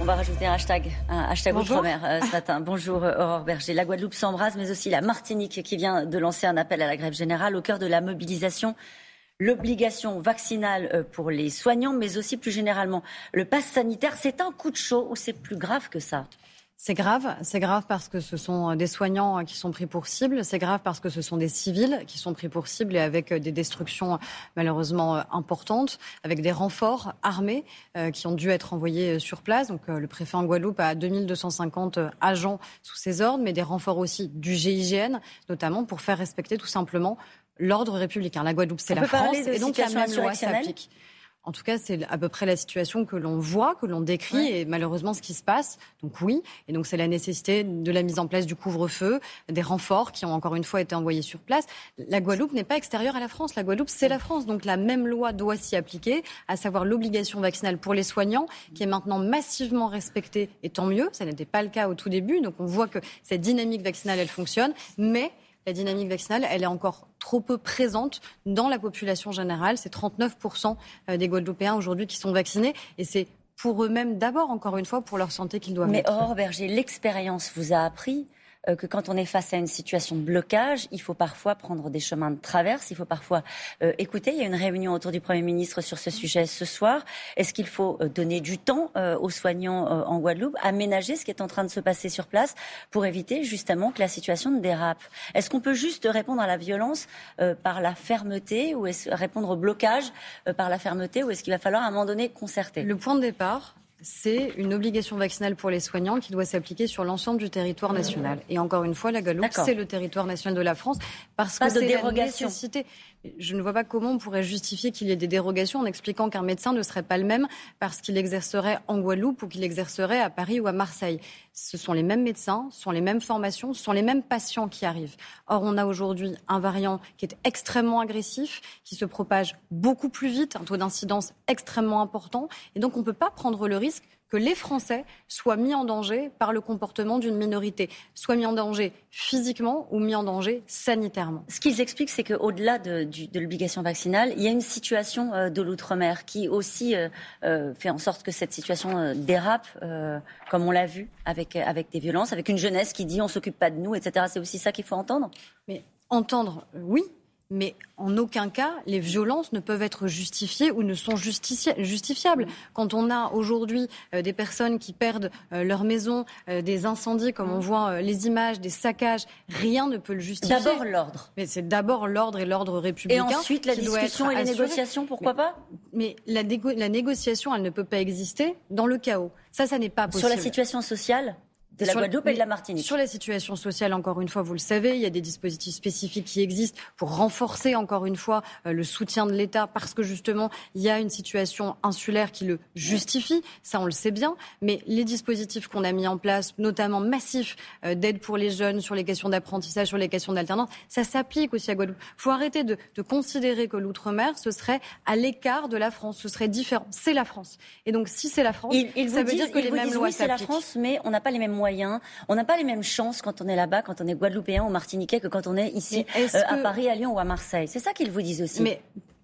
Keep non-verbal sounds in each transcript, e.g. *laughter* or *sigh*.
On va rajouter un hashtag, un hashtag Outre-mer euh, ce matin. Bonjour euh, Aurore Berger. La Guadeloupe s'embrase, mais aussi la Martinique qui vient de lancer un appel à la grève générale au cœur de la mobilisation. L'obligation vaccinale euh, pour les soignants, mais aussi plus généralement le pass sanitaire, c'est un coup de chaud ou c'est plus grave que ça? C'est grave, c'est grave parce que ce sont des soignants qui sont pris pour cible, c'est grave parce que ce sont des civils qui sont pris pour cible et avec des destructions malheureusement importantes, avec des renforts armés euh, qui ont dû être envoyés sur place. Donc euh, le préfet en Guadeloupe a 2250 agents sous ses ordres, mais des renforts aussi du GIGN, notamment pour faire respecter tout simplement l'ordre républicain. La Guadeloupe, c'est la France, et donc la même loi s'applique. En tout cas, c'est à peu près la situation que l'on voit, que l'on décrit, et malheureusement ce qui se passe. Donc oui, et donc c'est la nécessité de la mise en place du couvre-feu, des renforts qui ont encore une fois été envoyés sur place. La Guadeloupe n'est pas extérieure à la France. La Guadeloupe, c'est la France. Donc la même loi doit s'y appliquer, à savoir l'obligation vaccinale pour les soignants, qui est maintenant massivement respectée, et tant mieux. Ça n'était pas le cas au tout début. Donc on voit que cette dynamique vaccinale, elle fonctionne, mais la dynamique vaccinale, elle est encore trop peu présente dans la population générale. C'est 39% euh, des Guadeloupéens aujourd'hui qui sont vaccinés et c'est pour eux-mêmes d'abord, encore une fois, pour leur santé qu'ils doivent Mais Aurore Berger, l'expérience vous a appris euh, que quand on est face à une situation de blocage, il faut parfois prendre des chemins de traverse, il faut parfois euh, écouter. Il y a une réunion autour du Premier ministre sur ce sujet ce soir. Est-ce qu'il faut euh, donner du temps aux soignants en Guadeloupe, aménager ce qui est en train de se passer sur place pour éviter justement que la situation ne dérape? Est-ce qu'on peut juste répondre à la violence par la fermeté ou est-ce répondre au blocage par la fermeté ou est-ce qu'il va falloir à un moment donné concerter? Le point de départ, c'est une obligation vaccinale pour les soignants qui doit s'appliquer sur l'ensemble du territoire national. Et encore une fois, la Guadeloupe, c'est le territoire national de la France parce que c'est la nécessité. Je ne vois pas comment on pourrait justifier qu'il y ait des dérogations en expliquant qu'un médecin ne serait pas le même parce qu'il exercerait en Guadeloupe ou qu'il exercerait à Paris ou à Marseille. Ce sont les mêmes médecins, ce sont les mêmes formations, ce sont les mêmes patients qui arrivent. Or, on a aujourd'hui un variant qui est extrêmement agressif, qui se propage beaucoup plus vite, un taux d'incidence extrêmement important. Et donc, on ne peut pas prendre le risque que les Français soient mis en danger par le comportement d'une minorité, soient mis en danger physiquement ou mis en danger sanitairement. Ce qu'ils expliquent, c'est qu'au-delà de, l'obligation vaccinale, il y a une situation euh, de l'outre-mer qui aussi euh, euh, fait en sorte que cette situation dérape, comme on l'a vu, avec, avec des violences, avec une jeunesse qui dit on s'occupe pas de nous, etc. C'est aussi ça qu'il faut entendre? Mais entendre, oui, mais en aucun cas, les violences ne peuvent être justifiées ou ne sont justifiables. Quand on a aujourd'hui euh, des personnes qui perdent euh, leur maison, euh, des incendies, comme on voit les images, des saccages, rien ne peut le justifier. D'abord l'ordre. Mais c'est d'abord l'ordre et l'ordre républicain. Et ensuite la discussion et les négociations, pourquoi pas? Mais la, la négociation, elle ne peut pas exister dans le chaos. Ça, ça n'est pas possible. Sur la situation sociale de la Guadeloupe et de la Martinique. Sur la situation sociale, encore une fois, vous le savez, il y a des dispositifs spécifiques qui existent pour renforcer, encore une fois, euh, le soutien de l'État parce que justement, il y a une situation insulaire qui le justifie. Ça, on le sait bien. Mais les dispositifs qu'on a mis en place, notamment massifs euh, d'aide pour les jeunes sur les questions d'apprentissage, sur les questions d'alternance, ça s'applique aussi à Guadeloupe. Il faut arrêter de, de considérer que l'outre-mer, ce serait à l'écart de la France. Ce serait différent. C'est la France. Et donc, si c'est la France, ça veut dire que les mêmes lois oui, c'est la France, mais on n'a pas les mêmes moyens. On n'a pas les mêmes chances quand on est là-bas, quand on est guadeloupéen ou martiniquais, que quand on est ici euh, à Paris, à Lyon ou à Marseille. C'est ça qu'ils vous disent aussi.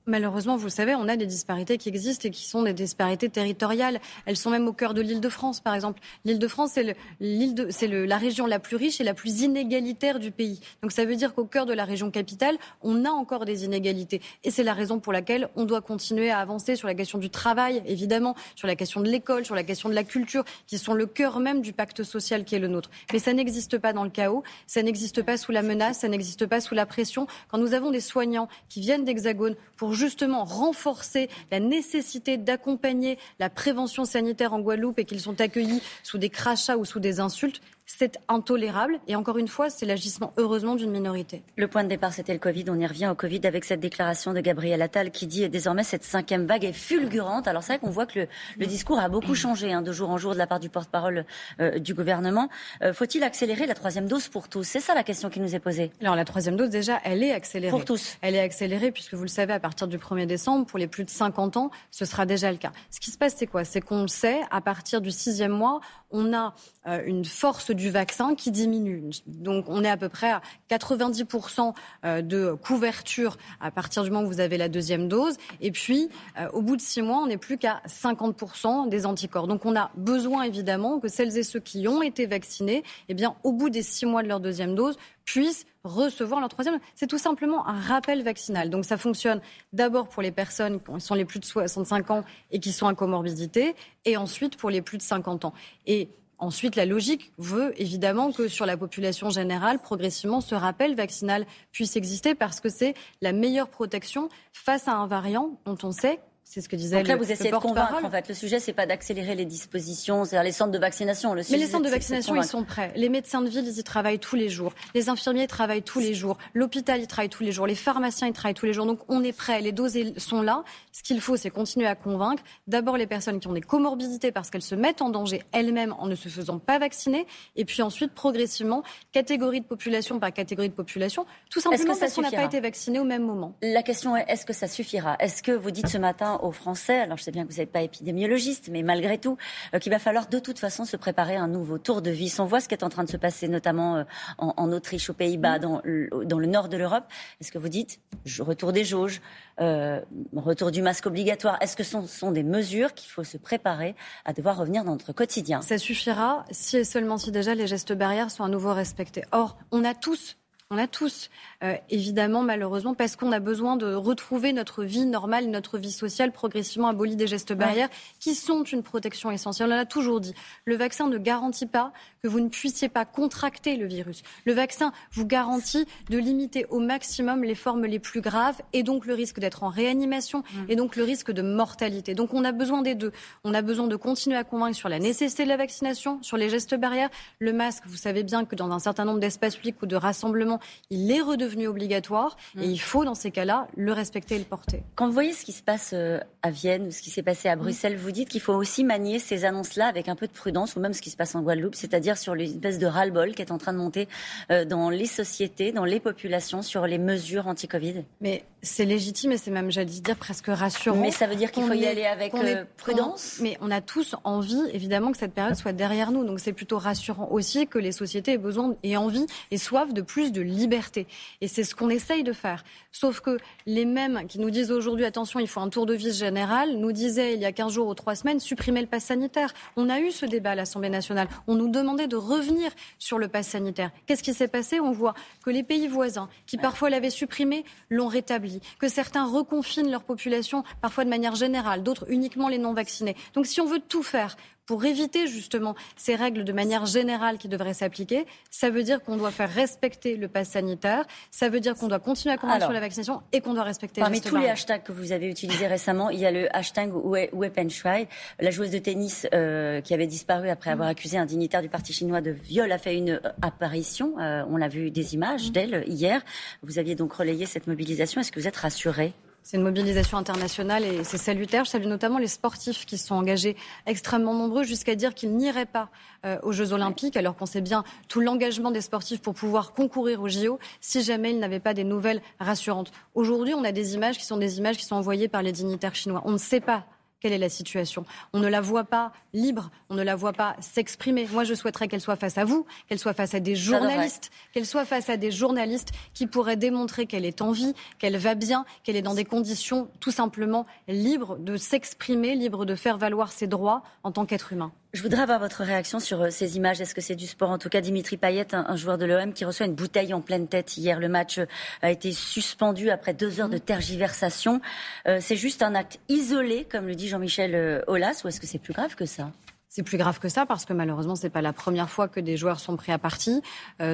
Malheureusement, vous le savez, on a des disparités qui existent et qui sont des disparités territoriales. Elles sont même au cœur de l'île de France, par exemple. L'île de France, c'est la région la plus riche et la plus inégalitaire du pays. Donc ça veut dire qu'au cœur de la région capitale, on a encore des inégalités. Et c'est la raison pour laquelle on doit continuer à avancer sur la question du travail, évidemment, sur la question de l'école, sur la question de la culture, qui sont le cœur même du pacte social qui est le nôtre. Mais ça n'existe pas dans le chaos, ça n'existe pas sous la menace, ça n'existe pas sous la pression. Quand nous avons des soignants qui viennent d'Hexagone pour justement renforcer la nécessité d'accompagner la prévention sanitaire en Guadeloupe et qu'ils sont accueillis sous des crachats ou sous des insultes, c'est intolérable. Et encore une fois, c'est l'agissement, heureusement, d'une minorité. Le point de départ, c'était le Covid. On y revient au Covid avec cette déclaration de Gabriel Attal qui dit désormais cette cinquième vague est fulgurante. Alors c'est vrai qu'on voit que le, discours a beaucoup changé hein, de jour en jour de la part du porte-parole euh, du gouvernement. Euh, faut-il accélérer la troisième dose pour tous? C'est ça la question qui nous est posée. Alors la troisième dose, déjà, elle est accélérée. Pour tous. Elle est accélérée puisque vous le savez, à partir du 1er décembre, pour les plus de 50 ans, ce sera déjà le cas. Ce qui se passe, c'est quoi? C'est qu'on le sait, à partir du sixième mois, on a euh, une force du vaccin qui diminue. Donc on est à peu près à 90% euh, de couverture à partir du moment où vous avez la deuxième dose. Et puis, euh, au bout de six mois, on n'est plus qu'à 50% des anticorps. Donc on a besoin évidemment que celles et ceux qui ont été vaccinés, eh bien, au bout des six mois de leur deuxième dose, puissent recevoir leur troisième. C'est tout simplement un rappel vaccinal. Donc ça fonctionne d'abord pour les personnes qui sont les plus de 65 ans et qui sont en comorbidité, et ensuite pour les plus de 50 ans. Et Ensuite, la logique veut évidemment que sur la population générale, progressivement, ce rappel vaccinal puisse exister parce que c'est la meilleure protection face à un variant dont on sait c'est ce que disait Donc là, vous essayez de convaincre. En fait, le sujet, c'est pas d'accélérer les dispositions, c'est-à-dire les centres de vaccination. Le Mais les centres de vaccination, ils sont prêts. Les médecins de ville, ils y travaillent tous les jours. Les infirmiers travaillent tous les jours. L'hôpital, il travaille tous les jours. Les pharmaciens, ils travaillent tous les jours. Donc, on est prêts. Les doses sont là. Ce qu'il faut, c'est continuer à convaincre. D'abord, les personnes qui ont des comorbidités parce qu'elles se mettent en danger elles-mêmes en ne se faisant pas vacciner. Et puis ensuite, progressivement, catégorie de population par catégorie de population, tout simplement parce qu'on n'a pas été vacciné au même moment. La question est, est-ce que ça suffira? Est-ce que vous dites ce matin aux Français, alors je sais bien que vous n'êtes pas épidémiologiste, mais malgré tout, euh, qu'il va falloir de toute façon se préparer à un nouveau tour de vie. On voit ce qui est en train de se passer, notamment euh, en, Autriche, aux Pays-Bas, dans, dans, le nord de l'Europe. Est-ce que vous dites retour des jauges, euh, retour du masque obligatoire? Est-ce que ce sont des mesures qu'il faut se préparer à devoir revenir dans notre quotidien? Ça suffira si et seulement si déjà les gestes barrières sont à nouveau respectés. Or, on a tous on a tous, euh, évidemment, malheureusement, parce qu'on a besoin de retrouver notre vie normale, notre vie sociale, progressivement abolie des gestes barrières, qui sont une protection essentielle. On l'a toujours dit. Le vaccin ne garantit pas que vous ne puissiez pas contracter le virus. Le vaccin vous garantit de limiter au maximum les formes les plus graves et donc le risque d'être en réanimation mmh. et donc le risque de mortalité. Donc on a besoin des deux. On a besoin de continuer à convaincre sur la nécessité de la vaccination, sur les gestes barrières. Le masque, vous savez bien que dans un certain nombre d'espaces publics ou de rassemblements, il est redevenu obligatoire et mmh. il faut dans ces cas-là le respecter et le porter. Quand vous voyez ce qui se passe euh, à Vienne ou ce qui s'est passé à mmh. Bruxelles, vous dites qu'il faut aussi manier ces annonces-là avec un peu de prudence ou même ce qui se passe en Guadeloupe, c'est-à-dire sur l'espèce de ras-le-bol qui est en train de monter euh, dans les sociétés, dans les populations sur les mesures anti-Covid? Mais c'est légitime et c'est même, j'allais dire, presque rassurant. Mais ça veut dire qu'il faut y aller avec euh, prudence? Mais on a tous envie, évidemment, que cette période soit derrière nous. Donc c'est plutôt rassurant aussi que les sociétés aient besoin et envie et soif de plus de liberté. Et c'est ce qu'on essaye de faire. Sauf que les mêmes qui nous disent aujourd'hui, attention, il faut un tour de vis général, nous disaient il y a 15 jours ou 3 semaines, supprimer le pass sanitaire. On a eu ce débat à l'Assemblée nationale. On nous demandait de revenir sur le pass sanitaire. Qu'est-ce qui s'est passé? On voit que les pays voisins, qui parfois l'avaient supprimé, l'ont rétabli. Que certains reconfinent leur population, parfois de manière générale, d'autres uniquement les non-vaccinés. Donc si on veut tout faire pour éviter justement ces règles de manière générale qui devraient s'appliquer, ça veut dire qu'on doit faire respecter le pass sanitaire, ça veut dire qu'on doit continuer à convaincre sur la vaccination et qu'on doit respecter Parmi tous les hashtags que vous avez utilisés *laughs* récemment, il y a le hashtag Wepenschrei. La joueuse de tennis euh, qui avait disparu après avoir accusé un dignitaire du parti chinois de viol a fait une euh, apparition. Euh, on l'a vu des images d'elle hier. Vous aviez donc relayé cette mobilisation. Est-ce que vous êtes rassurée? C'est une mobilisation internationale et c'est salutaire. Je salue notamment les sportifs qui sont engagés extrêmement nombreux jusqu'à dire qu'ils n'iraient pas euh, aux Jeux Olympiques, alors qu'on sait bien tout l'engagement des sportifs pour pouvoir concourir aux JO si jamais ils n'avaient pas des nouvelles rassurantes. Aujourd'hui, on a des images qui sont des images qui sont envoyées par les dignitaires chinois. On ne sait pas quelle est la situation On ne la voit pas libre, on ne la voit pas s'exprimer. Moi, je souhaiterais qu'elle soit face à vous, qu'elle soit face à des journalistes, qu'elle soit face à des journalistes qui pourraient démontrer qu'elle est en vie, qu'elle va bien, qu'elle est dans des conditions tout simplement libres de s'exprimer, libres de faire valoir ses droits en tant qu'être humain. Je voudrais avoir votre réaction sur euh, ces images. Est-ce que c'est du sport? En tout cas, Dimitri Payet, un, joueur de l'OM qui reçoit une bouteille en pleine tête hier. Le match euh, a été suspendu après deux heures de tergiversation. Euh, c'est juste un acte isolé, comme le dit Jean-Michel Aulas, ou est-ce que c'est plus grave que ça? C'est plus grave que ça parce que malheureusement, ce n'est pas la première fois que des joueurs sont pris à partie,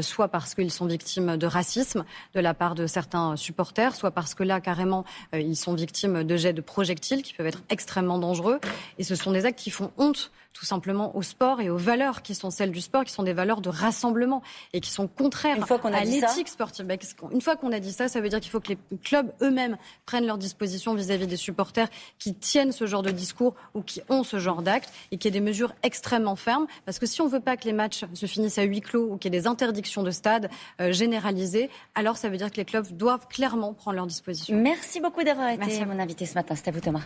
soit parce qu'ils sont victimes de racisme de la part de certains supporters, soit parce que là, carrément, ils sont victimes de jets de projectiles qui peuvent être extrêmement dangereux. Et ce sont des actes qui font honte tout simplement au sport et aux valeurs qui sont celles du sport, qui sont des valeurs de rassemblement et qui sont contraires à l'éthique sportive. Une fois qu'on a dit ça, ça veut dire qu'il faut que les clubs eux-mêmes prennent leurs dispositions vis-à-vis des supporters qui tiennent ce genre de discours ou qui ont ce genre d'actes et qu'il y ait des mesures extrêmement fermes. Parce que si on ne veut pas que les matchs se finissent à huis clos ou qu'il y ait des interdictions de stade euh, généralisées, alors ça veut dire que les clubs doivent clairement prendre leurs dispositions. Merci beaucoup d'avoir été mon invité ce matin. C'était à vous Thomas.